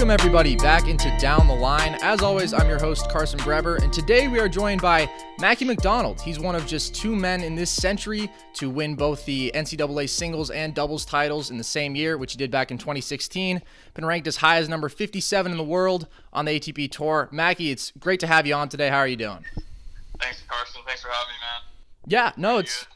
Welcome, everybody, back into Down the Line. As always, I'm your host, Carson Breber, and today we are joined by Mackie McDonald. He's one of just two men in this century to win both the NCAA singles and doubles titles in the same year, which he did back in 2016. Been ranked as high as number 57 in the world on the ATP Tour. Mackie, it's great to have you on today. How are you doing? Thanks, Carson. Thanks for having me, man. Yeah, no, it's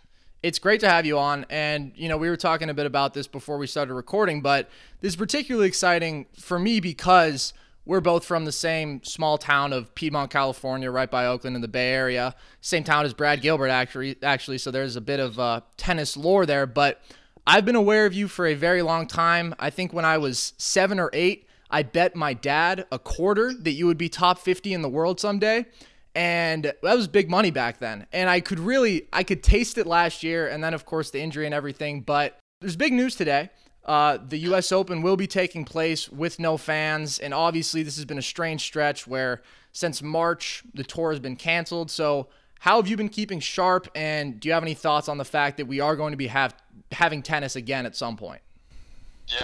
it's great to have you on. And, you know, we were talking a bit about this before we started recording, but this is particularly exciting for me because we're both from the same small town of Piedmont, California, right by Oakland in the Bay Area. Same town as Brad Gilbert, actually. Actually, so there's a bit of uh, tennis lore there. But I've been aware of you for a very long time. I think when I was seven or eight, I bet my dad a quarter that you would be top 50 in the world someday and that was big money back then. And I could really, I could taste it last year, and then of course the injury and everything. But there's big news today. Uh, the U.S. Open will be taking place with no fans, and obviously this has been a strange stretch where since March the tour has been canceled. So how have you been keeping sharp? And do you have any thoughts on the fact that we are going to be have having tennis again at some point? Yeah.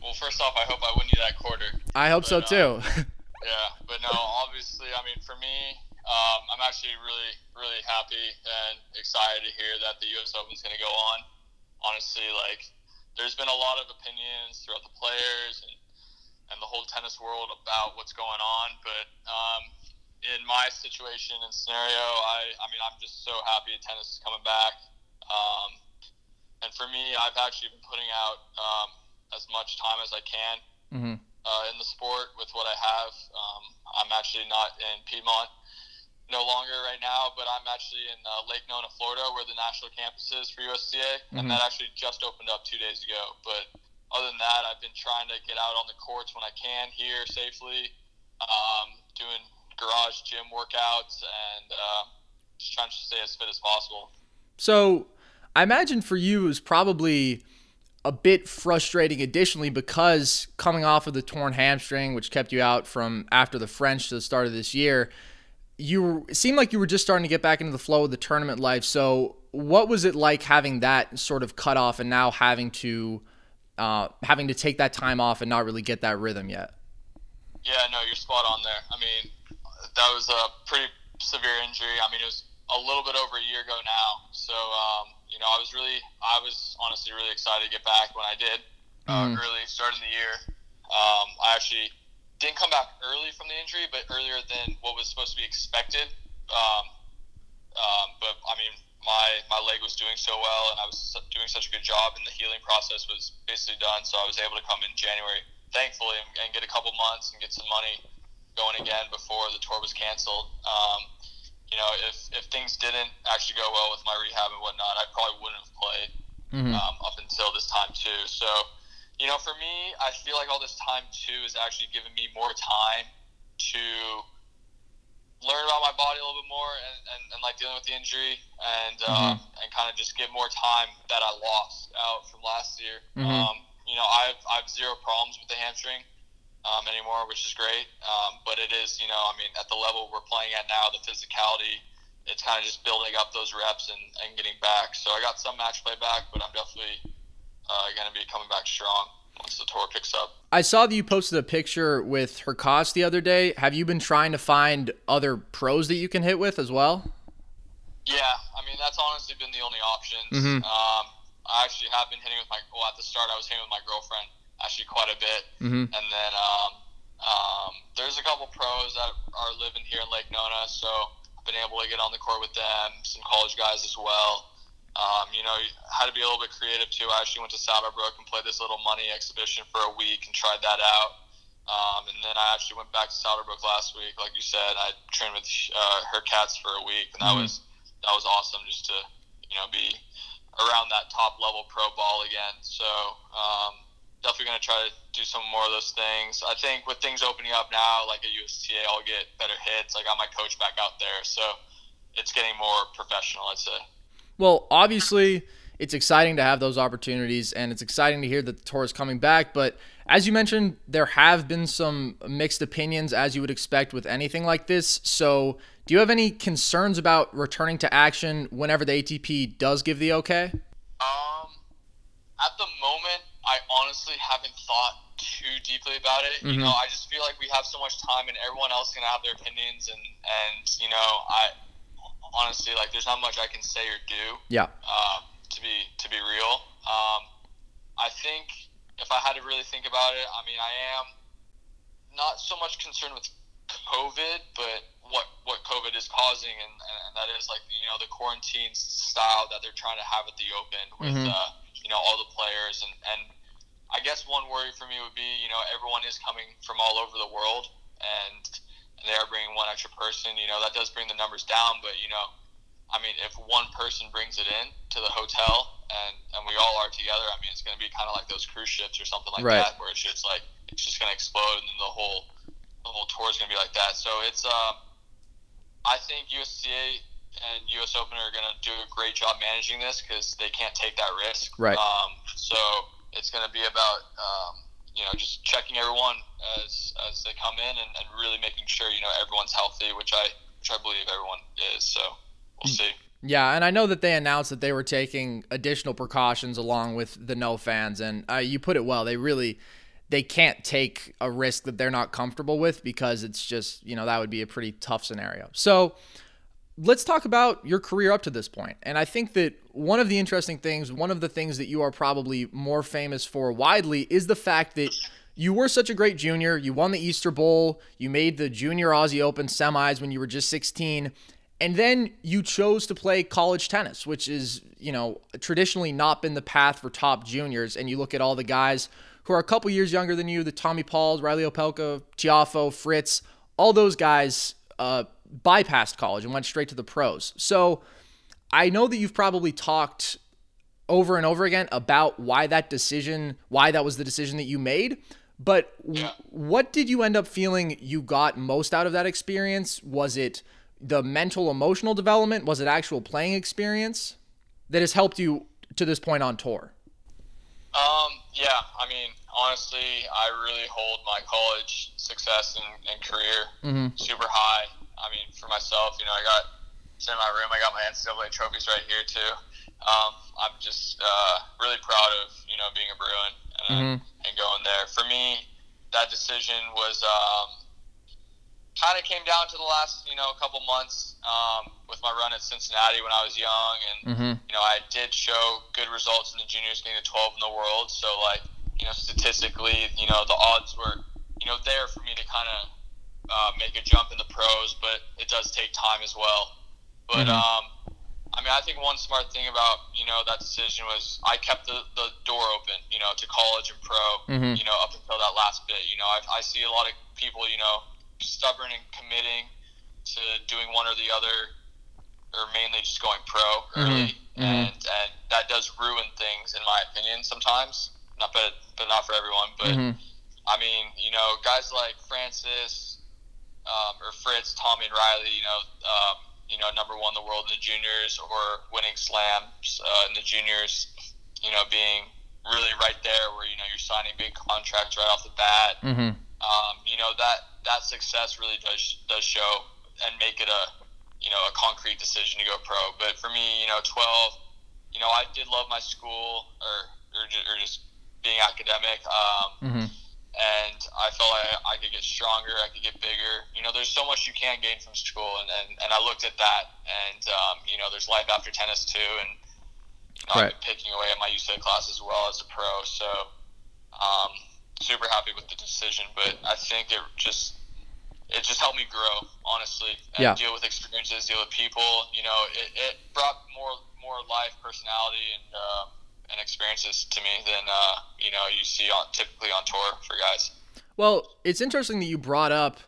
Well, first off, I hope I win you that quarter. I hope but, so too. Uh, yeah, but no, obviously, I mean, for me, um, I'm actually really, really happy and excited to hear that the U.S. Open is going to go on. Honestly, like there's been a lot of opinions throughout the players and, and the whole tennis world about what's going on, but um, in my situation and scenario, I, I mean, I'm just so happy tennis is coming back. Um, and for me, I've actually been putting out um, as much time as I can mm-hmm. uh, in the sport with what I have. Um, I'm actually not in Piedmont no longer right now, but I'm actually in uh, Lake Nona, Florida, where the national campus is for USTA, mm-hmm. and that actually just opened up two days ago. But other than that, I've been trying to get out on the courts when I can here safely, um, doing garage gym workouts, and uh, just trying to stay as fit as possible. So, I imagine for you is probably a bit frustrating additionally because coming off of the torn hamstring, which kept you out from after the French to the start of this year you it seemed like you were just starting to get back into the flow of the tournament life. So, what was it like having that sort of cut off and now having to uh, having to take that time off and not really get that rhythm yet? Yeah, no, you're spot on there. I mean, that was a pretty severe injury. I mean, it was a little bit over a year ago now. So, um, you know, I was really, I was honestly really excited to get back when I did uh, mm. early, starting the year. Um, I actually didn't come back early from the injury, but earlier than what was supposed to be expected. Um, um, but I mean, my my leg was doing so well, and I was doing such a good job, and the healing process was basically done. So I was able to come in January, thankfully, and, and get a couple months and get some money going again before the tour was canceled. Um, you know, if if things didn't actually go well with my rehab and whatnot, I probably wouldn't have played mm-hmm. um, up until this time too. So you know, for me, I feel like all this time too is actually giving me more time to learn about my body a little bit more and, and, and like dealing with the injury and uh, mm-hmm. and kind of just get more time that I lost out from last year. Mm-hmm. Um, you know, I've I've zero problems with the hamstring um, anymore, which is great. Um, but it is, you know, I mean, at the level we're playing at now, the physicality, it's kind of just building up those reps and, and getting back. So I got some match play back, but I'm definitely uh, going to be coming back strong once the tour picks up. I saw that you posted a picture with Hurkacz the other day. Have you been trying to find other pros that you can hit with as well? Yeah, I mean that's honestly been the only option. Mm-hmm. Um, I actually have been hitting with my well at the start I was hitting with my girlfriend actually quite a bit, mm-hmm. and then um, um, there's a couple pros that are living here in Lake Nona, so I've been able to get on the court with them. Some college guys as well. Um, you know, had to be a little bit creative too. I actually went to Saddlebrook and played this little money exhibition for a week and tried that out. Um, and then I actually went back to Saddlebrook last week. Like you said, I trained with uh, Hurkacz for a week, and that mm-hmm. was that was awesome just to you know be around that top level pro ball again. So um, definitely going to try to do some more of those things. I think with things opening up now, like at USTA, I'll get better hits. I got my coach back out there, so it's getting more professional. I'd say. Well, obviously, it's exciting to have those opportunities, and it's exciting to hear that the tour is coming back. But as you mentioned, there have been some mixed opinions, as you would expect with anything like this. So, do you have any concerns about returning to action whenever the ATP does give the okay? Um, at the moment, I honestly haven't thought too deeply about it. Mm-hmm. You know, I just feel like we have so much time, and everyone else can have their opinions, and and you know, I honestly like there's not much I can say or do. Yeah. Uh, to be to be real, um, I think if I had to really think about it, I mean, I am not so much concerned with COVID, but what what COVID is causing, and, and that is like you know the quarantine style that they're trying to have at the Open with mm-hmm. uh, you know all the players, and and I guess one worry for me would be you know everyone is coming from all over the world, and they are bringing one extra person. You know that does bring the numbers down, but you know. I mean, if one person brings it in to the hotel and, and we all are together, I mean, it's going to be kind of like those cruise ships or something like right. that, where it's just like it's just going to explode and then the whole the whole tour is going to be like that. So it's, uh, I think USTA and US Open are going to do a great job managing this because they can't take that risk. Right. Um, so it's going to be about, um, you know, just checking everyone as, as they come in and, and really making sure, you know, everyone's healthy, which I, which I believe everyone is. So we'll mm. see. Yeah, and I know that they announced that they were taking additional precautions along with the no fans, and uh, you put it well. They really they can't take a risk that they're not comfortable with because it's just, you know, that would be a pretty tough scenario. So let's talk about your career up to this point. And I think that one of the interesting things, one of the things that you are probably more famous for widely is the fact that you were such a great junior. You won the Easter Bowl, you made the Junior Aussie Open semis when you were just 16. And then you chose to play college tennis, which is, you know, traditionally not been the path for top juniors. And you look at all the guys who are a couple years younger than you, the Tommy Pauls, Reilly Opelka, Tiafoe, Fritz, all those guys uh, bypassed college and went straight to the pros. So I know that you've probably talked over and over again about why that decision, why that was the decision that you made. But yeah. what did you end up feeling you got most out of that experience? Was it the mental, emotional development? Was it actual playing experience that has helped you to this point on tour? Um, yeah, I mean, honestly, I really hold my college success and, and career mm-hmm. super high. I mean, for myself, you know, I got it's in my room. I got my NCAA trophies right here too. Um, I'm just uh, really proud of you know being a Bruin and, mm-hmm. and going there. For me, that decision was um, kind of came down to the last you know couple months um, with my run at Cincinnati when I was young, and mm-hmm. you know I did show good results in the juniors, getting a 12 in the world. So like you know statistically, you know the odds were you know there for me to kind of uh, make a jump in the pros, but it does take time as well. But mm-hmm. um, I mean, I think one smart thing about you know that decision was I kept the, the door open, you know, to college and pro, mm-hmm. you know, up until that last bit. You know, I, I see a lot of people, you know stubborn and committing to doing one or the other, or mainly just going pro early, mm-hmm. and and that does ruin things in my opinion sometimes. Not but but not for everyone. But mm-hmm. I mean, you know, guys like Frances um, or Fritz, Tommy, and Reilly, you know. Um, you know, number one in the world in the juniors, or winning slams uh, in the juniors. You know, being really right there where you know you're signing big contracts right off the bat. Mm-hmm. Um, you know that that success really does does show and make it a you know a concrete decision to go pro. But for me, you know, 12, you know, I did love my school or or, or just being academic. Um, mm-hmm. And I felt like I could get stronger, I could get bigger. You know, there's so much you can gain from school, and, and, and I looked at that, and um, you know, there's life after tennis too, and you know, right. I've been picking away at my UCLA class as well as a pro. So, um, super happy with the decision, but I think it just it just helped me grow, honestly, and yeah. deal with experiences, deal with people. You know, it, it brought more more life, personality, and uh, and experiences to me than uh, you know you see on typically on tour for guys. Well, it's interesting that you brought up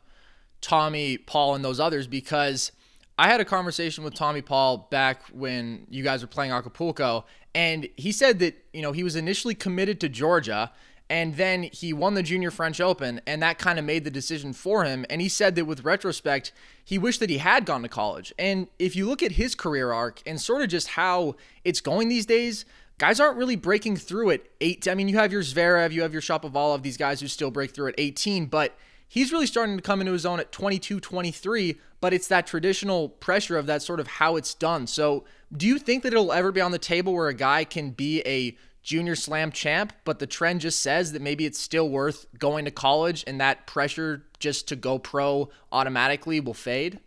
Tommy, Paul, and those others because I had a conversation with Tommy Paul back when you guys were playing Acapulco, and he said that you know he was initially committed to Georgia and then he won the Junior French Open, and that kind of made the decision for him. And he said that with retrospect, he wished that he had gone to college. And if you look at his career arc and sort of just how it's going these days, guys aren't really breaking through at eight. I mean, you have your Zverev, you have your Shapovalov, these guys who still break through at 18, but he's really starting to come into his own at 22, 23. But it's that traditional pressure of that sort of how it's done. So, do you think that it'll ever be on the table where a guy can be a junior slam champ, but the trend just says that maybe it's still worth going to college and that pressure just to go pro automatically will fade?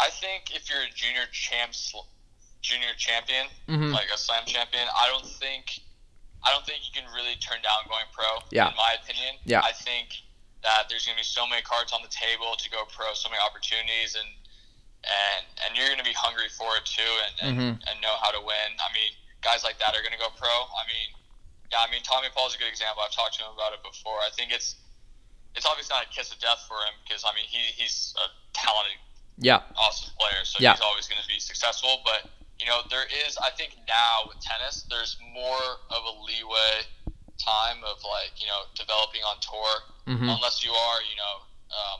I think if you're a junior champ, junior champion, mm-hmm. like a slam champion, I don't think, I don't think you can really turn down going pro. Yeah. In my opinion. Yeah. I think that there's going to be so many cards on the table to go pro, so many opportunities, and and and you're going to be hungry for it too, and and, mm-hmm. and know how to win. I mean, guys like that are going to go pro. I mean, yeah, I mean Tommy Paul's a good example. I've talked to him about it before. I think it's it's obviously not a kiss of death for him because I mean he he's a talented yeah. Awesome player. So yeah. he's always going to be successful. But, you know, there is, I think now with tennis, there's more of a leeway time of like, you know, developing on tour. Mm-hmm. Unless you are, you know, um,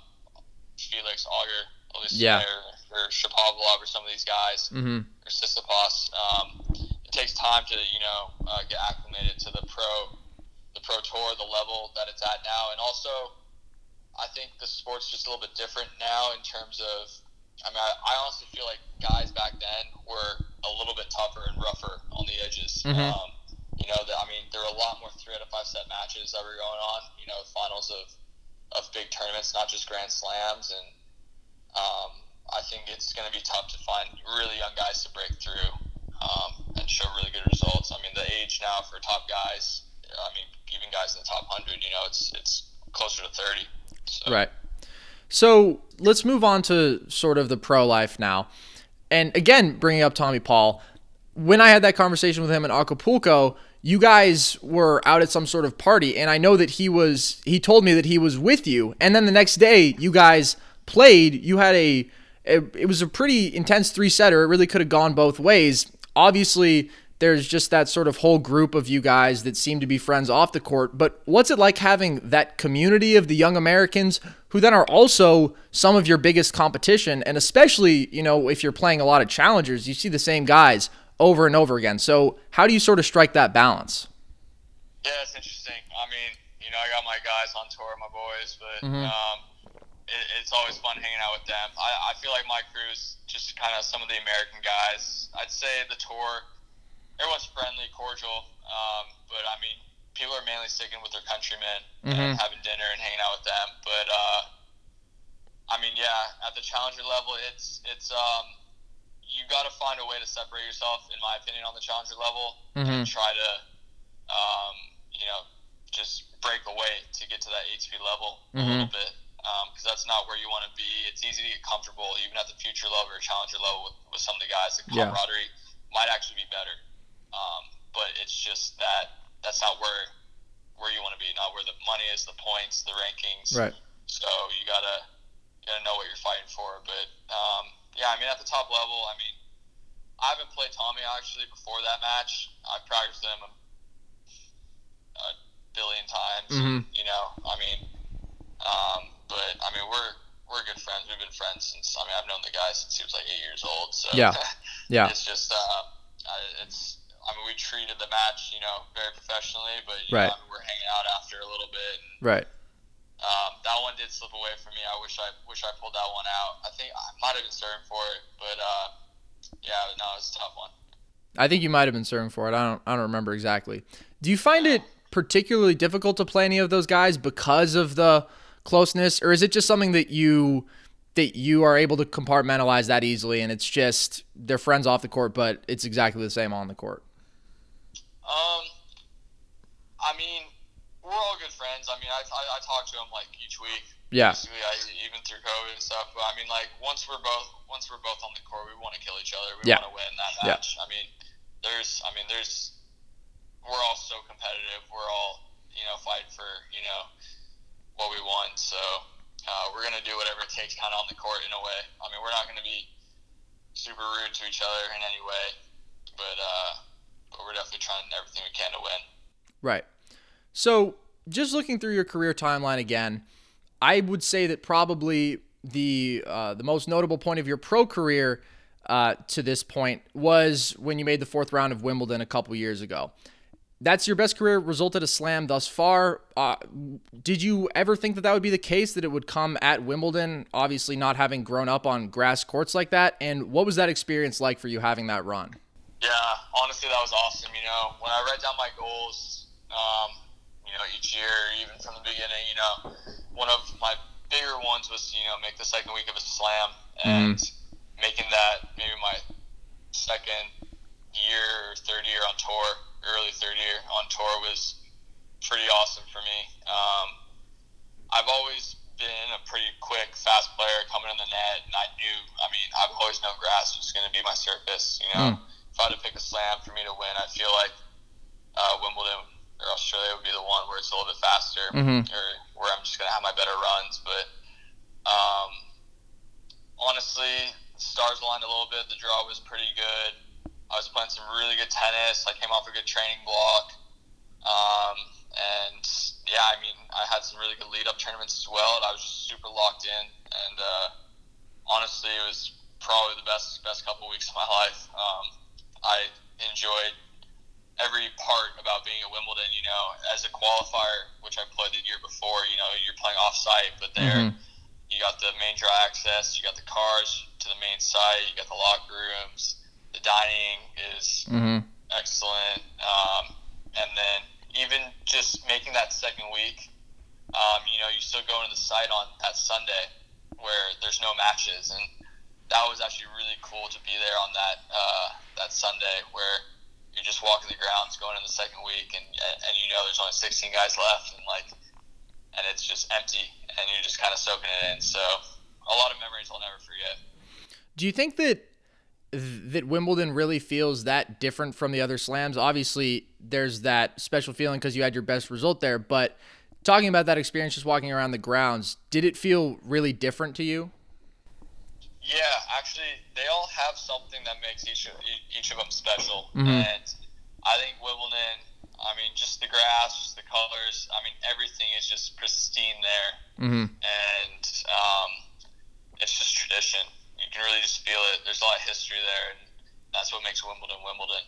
Felix Auger, yeah. or, or Shapovalov or some of these guys, mm-hmm. or Tsitsipas. Um, it takes time to, you know, uh, get acclimated to the pro, the pro tour, the level that it's at now. And also, I think the sport's just a little bit different now in terms of. I mean, I, I honestly feel like guys back then were a little bit tougher and rougher on the edges. Mm-hmm. Um, you know, the, I mean, there were a lot more three out of five set matches that were going on. You know, finals of of big tournaments, not just Grand Slams, and um, I think it's going to be tough to find really young guys to break through um, and show really good results. I mean, the age now for top guys, I mean, even guys in the top hundred, you know, it's it's closer to thirty. So. Right. So let's move on to sort of the pro life now. And again, bringing up Tommy Paul, when I had that conversation with him in Acapulco, you guys were out at some sort of party, and I know that he was. He told me that he was with you, and then the next day, you guys played. You had a. It, it was a pretty intense three setter. It really could have gone both ways. Obviously, there's just that sort of whole group of you guys that seem to be friends off the court. But what's it like having that community of the young Americans who then are also some of your biggest competition? And especially, you know, if you're playing a lot of challengers, you see the same guys over and over again. So how do you sort of strike that balance? Yeah, it's interesting. I mean, you know, I got my guys on tour, my boys, but mm-hmm. um, it, it's always fun hanging out with them. I, I feel like my crew is just kind of some of the American guys. I'd say the tour everyone's friendly, cordial. Um, but I mean, people are mainly sticking with their countrymen mm-hmm. and having dinner and hanging out with them. But uh, I mean, yeah, at the challenger level, it's it's um, you got to find a way to separate yourself, in my opinion, on the challenger level mm-hmm. and try to, um, you know, just break away to get to that ATP level mm-hmm. a little bit because um, that's not where you want to be. It's easy to get comfortable, even at the future level or challenger level, with, with some of the guys. The camaraderie yeah. might actually be better. Um, but it's just that that's not where where you want to be, not where the money is, the points, the rankings. Right. So you gotta you gotta know what you're fighting for. But um, yeah, I mean at the top level, I mean I haven't played Tommy actually before that match. I've practiced him a, a billion times. Mm-hmm. You know, I mean, um, but I mean we're we're good friends. We've been friends since I mean I've known the guy since he was like eight years old. So yeah, yeah. it's just uh, it's I mean, we treated the match, you know, very professionally, but right. know, I mean, we're hanging out after a little bit. And, right. Um, that one did slip away from me. I wish I wish I pulled that one out. I think I might have been serving for it, but uh, yeah, no, it was a tough one. I think you might have been serving for it. I don't I don't remember exactly. Do you find it particularly difficult to play any of those guys because of the closeness, or is it just something that you that you are able to compartmentalize that easily, and it's just they're friends off the court, but it's exactly the same on the court? Um, I mean, we're all good friends. I mean, I, I, I talk to them like each week. Yeah. Basically, I, even through COVID and stuff. But I mean, like once we're both once we're both on the court, we want to kill each other. We yeah. want to win that match. Yeah. I mean, there's I mean, there's we're all so competitive. We're all you know fighting for you know what we want. So uh, we're gonna do whatever it takes, kind of on the court in a way. I mean, we're not gonna be super rude to each other in any way, but. uh but we're definitely trying everything we can to win. Right. So, just looking through your career timeline again, I would say that probably the uh, the most notable point of your pro career uh, to this point was when you made the fourth round of Wimbledon a couple years ago. That's your best career result at a slam thus far. Uh, did you ever think that that would be the case, that it would come at Wimbledon, obviously not having grown up on grass courts like that? And what was that experience like for you having that run? Honestly, that was awesome. You know, when I write down my goals, um, you know, each year, even from the beginning, you know, one of my bigger ones was, you know, make the second week of a slam and mm-hmm. making that maybe my second year, third year on tour, early third year on tour was pretty awesome for me. Um, I've always been a pretty quick, fast player coming in the net, and I knew. I mean, I've always known grass was going to be my surface. You know, mm. If I had to pick a slam for me to win, I feel like uh, Wimbledon or Australia would be the one where it's a little bit faster, mm-hmm. or where I'm just going to have my better runs. But um, honestly, stars aligned a little bit. The draw was pretty good. I was playing some really good tennis. I came off a good training block. Um, and yeah, I mean, I had some really good lead up tournaments as well. And I was just super locked in. And uh, honestly, it was probably the best best couple of weeks of my life. Um, I enjoyed every part about being at Wimbledon. You know, as a qualifier, which I played the year before, you know, you're playing off site, but there mm-hmm. you got the main draw access, you got the cars to the main site, you got the locker rooms the dining is mm-hmm. excellent. Um, and then even just making that second week, um, you know, you still go into the site on that Sunday where there's no matches, and that was actually really cool to be there on that uh, that Sunday where you're just walking the grounds going in the second week, and and you know there's only 16 guys left, and like, and it's just empty, and you're just kind of soaking it in. So a lot of memories I'll never forget. Do you think that that Wimbledon really feels that different from the other slams. Obviously, there's that special feeling because you had your best result there. But talking about that experience, just walking around the grounds, did it feel really different to you? Yeah, actually, they all have something that makes each of, each of them special, mm-hmm. and I think Wimbledon. I mean, just the grass, just the colors. I mean, everything is just pristine there, mm-hmm. and um, it's just tradition you can really just feel it. There's a lot of history there, and that's what makes Wimbledon Wimbledon.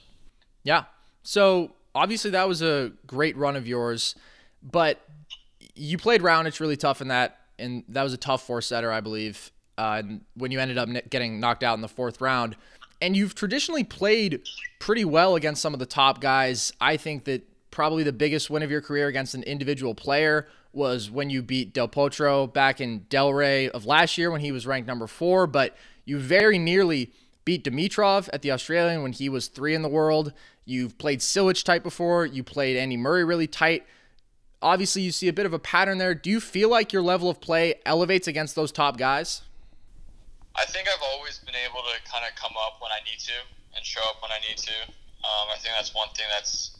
Yeah. So obviously that was a great run of yours, but you played round. It's really tough in that, and that was a tough four setter, I believe. Uh, when you ended up getting knocked out in the fourth round, and you've traditionally played pretty well against some of the top guys. I think that probably the biggest win of your career against an individual player was when you beat Del Potro back in Delray of last year when he was ranked number four, but you very nearly beat Dimitrov at the Australian when he was three in the world. You've played Cilic tight before. You played Andy Murray really tight. Obviously, you see a bit of a pattern there. Do you feel like your level of play elevates against those top guys? I think I've always been able to kind of come up when I need to and show up when I need to. Um, I think that's one thing that's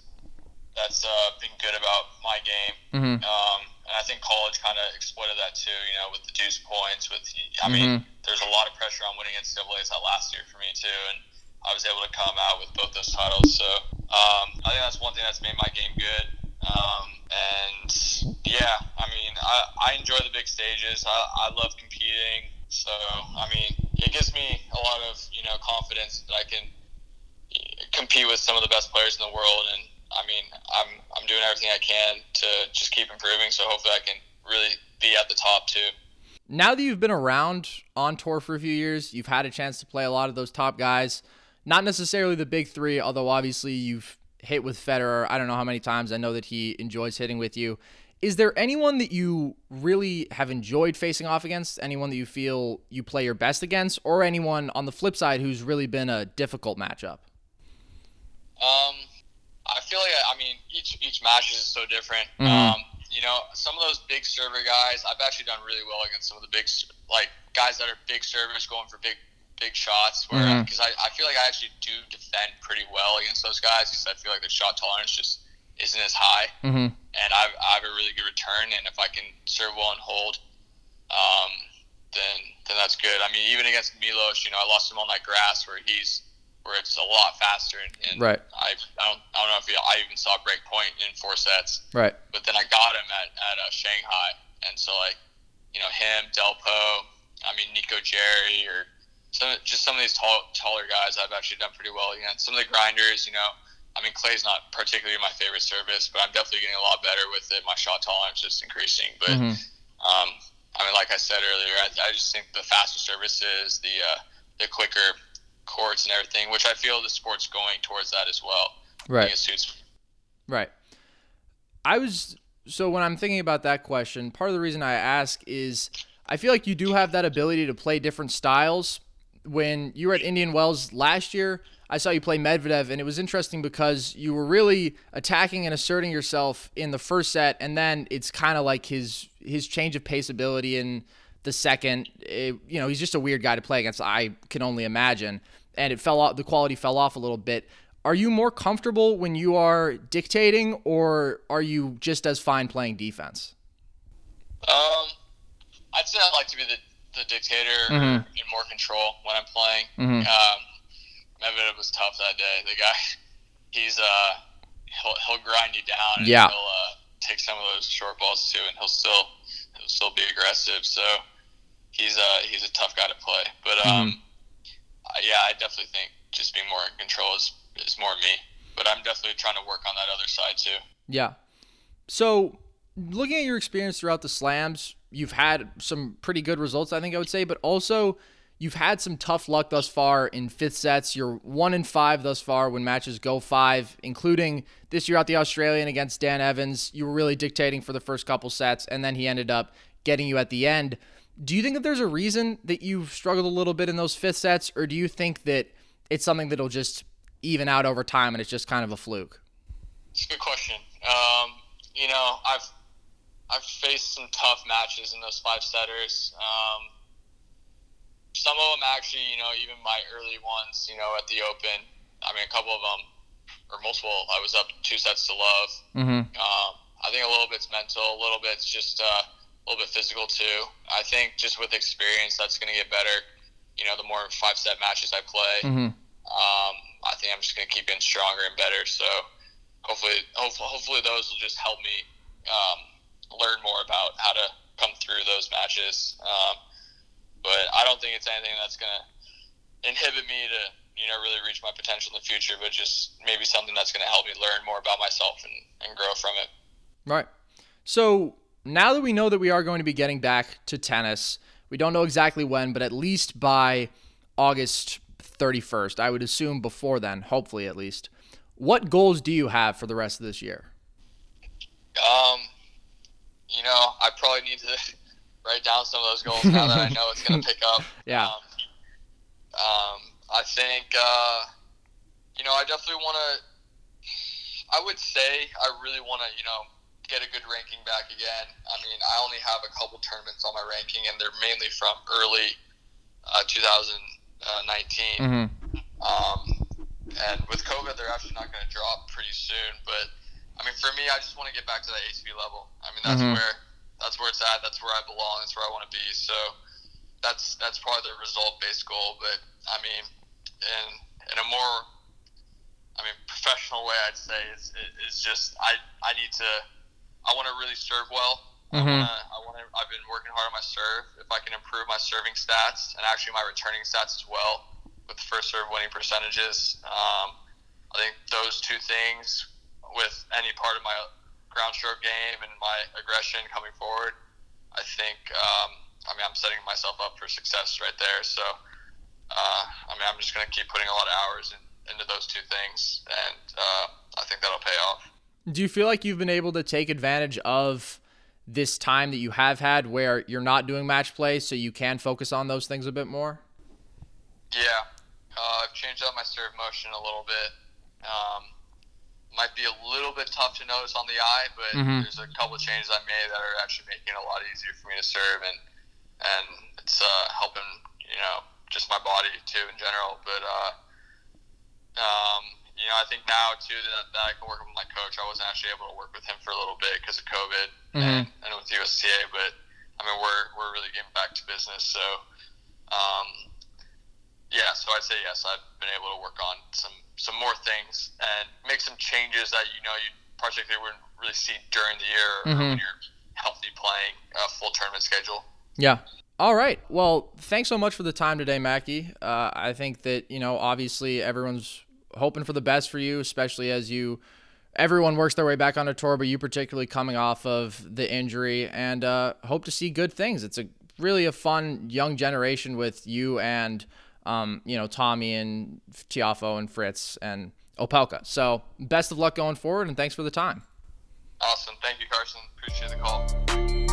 that's uh, been good about my game. Mm-hmm. Um, and I think college kind of exploited that too. You know, with the deuce points. With I mean, mm-hmm. there's a lot of pressure on winning NCAA's that last year for me too, and I was able to come out with both those titles. So um, I think that's one thing that's made my game good. Um, and yeah, I mean, I, I enjoy the big stages. I, I love competing. So I mean, it gives me a lot of you know confidence that I can compete with some of the best players in the world and I mean, I'm I'm doing everything I can to just keep improving. So hopefully, I can really be at the top too. Now that you've been around on tour for a few years, you've had a chance to play a lot of those top guys. Not necessarily the big three, although obviously you've hit with Federer. I don't know how many times. I know that he enjoys hitting with you. Is there anyone that you really have enjoyed facing off against? Anyone that you feel you play your best against, or anyone on the flip side who's really been a difficult matchup? Um, I feel like I mean each each match is so different. Mm-hmm. Um, you know, some of those big server guys, I've actually done really well against some of the big like guys that are big servers going for big big shots. Where because mm-hmm. I, I feel like I actually do defend pretty well against those guys because I feel like the shot tolerance just isn't as high, mm-hmm. And I've, I have a really good return. And if I can serve well and hold, um, then then that's good. I mean, even against Milos, you know, I lost him on that grass where he's where it's a lot faster. And, and right. I, I don't I don't know if I even saw a break point in four sets. Right. But then I got him at at uh, Shanghai, and so like you know him, Delpo, I mean Nico Jarry or some just some of these tall, taller guys I've actually done pretty well against. Some of the grinders, you know. I mean, Clay's not particularly my favorite service, but I'm definitely getting a lot better with it. My shot tolerance is increasing. But, mm-hmm. um, I mean, like I said earlier, I, I just think the faster services, the uh, the quicker courts and everything, which I feel the sport's going towards that as well. Right. It suits. Right. I was so when I'm thinking about that question, part of the reason I ask is I feel like you do have that ability to play different styles. When you were at Indian Wells last year, I saw you play Medvedev, and it was interesting because you were really attacking and asserting yourself in the first set, and then it's kind of like his his change of pace ability in the second. It, you know, he's just a weird guy to play against. I can only imagine, and it fell off. The quality fell off a little bit. Are you more comfortable when you are dictating, or are you just as fine playing defense? Um, I'd say I like to be the, the dictator mm-hmm. in more control when I'm playing. Mm-hmm. Um, Medvedev was tough that day. The guy, he's uh, he'll he'll grind you down. yeah. He'll uh, take some of those short balls too, and he'll still he'll still be aggressive. So he's uh he's a tough guy to play. But um, mm-hmm. yeah, I definitely think just being more in control is is more me. But I'm definitely trying to work on that other side too. Yeah. So, looking at your experience throughout the slams, you've had some pretty good results, I think I would say, but also you've had some tough luck thus far in fifth sets. You're one in five thus far when matches go five, including this year at the Australian against Dan Evans. You were really dictating for the first couple sets, and then he ended up getting you at the end. Do you think that there's a reason that you've struggled a little bit in those fifth sets, or do you think that it's something that'll just even out over time and it's just kind of a fluke? It's a good question. Um, you know, I've I've faced some tough matches in those five setters. Um, some of them actually, you know, even my early ones, you know, at the Open. I mean, a couple of them, or multiple. I was up two sets to love. Mm-hmm. Um, I think a little bit's mental, a little bit's just uh, a little bit physical too. I think just with experience, that's going to get better. You know, the more five set matches I play. Mm-hmm. Um, I think I'm just going to keep getting stronger and better. So hopefully, hopefully, hopefully those will just help me um, learn more about how to come through those matches. Um, I don't think it's anything that's going to inhibit me to you know really reach my potential in the future. But just maybe something that's going to help me learn more about myself and, and grow from it. Right. So now that we know that we are going to be getting back to tennis, we don't know exactly when, but at least by August 31st. I would assume before then, hopefully at least. What goals do you have for the rest of this year? Um, you know, I probably need to write down some of those goals now that I know it's going to pick up. Yeah. Um, um, I think, uh, you know, I definitely want to. I would say I really want to, you know, get a good ranking back again. I mean, I only have a couple tournaments on my ranking, and they're mainly from early uh, 2000 uh, 19. Mm-hmm. Um, and with COVID, they're actually not going to drop pretty soon. But I mean, for me, I just want to get back to that ATP level. I mean, that's mm-hmm. where that's where it's at. That's where I belong. That's where I want to be. So that's that's probably the result based goal. But I mean, in in a more I mean, professional way, I'd say is is just I I need to I want to really serve well. Mm-hmm. I want to. I I've been working hard on my serve. If I can improve my serving stats and actually my returning stats as well, with first serve winning percentages, um, I think those two things with any part of my ground stroke game and my aggression coming forward, I think. Um, I mean, I'm setting myself up for success right there. So, uh, I mean, I'm just going to keep putting a lot of hours in, into those two things, and uh, I think that'll pay off. Do you feel like you've been able to take advantage of? this time that you have had where you're not doing match play so you can focus on those things a bit more? Yeah. Uh, I've changed up my serve motion a little bit. Um, might be a little bit tough to notice on the eye, but mm-hmm. there's a couple of changes I made that are actually making it a lot easier for me to serve, and and it's uh, helping you know just my body too in general. But uh, um, you know, I think now too that, that I can work with my coach. I wasn't actually able to work with him for a little bit because of COVID mm-hmm. and, and with USTA, but I mean, we're we're really getting back to business. So, um, yeah, so I'd say yes. I've been able to work on some some more things and make some changes that you know you particularly wouldn't really see during the year mm-hmm. when you're healthy playing a full tournament schedule. Yeah. All right. Well, thanks so much for the time today, Mackie. Uh, I think that you know, obviously, everyone's hoping for the best for you, especially as you everyone works their way back on a tour, but you particularly coming off of the injury, and uh, hope to see good things. It's a really a fun young generation with you and um, you know, Tommy and Tiafoe and Fritz and Opelka. So best of luck going forward, and thanks for the time. Awesome. Thank you, Carson. Appreciate the call.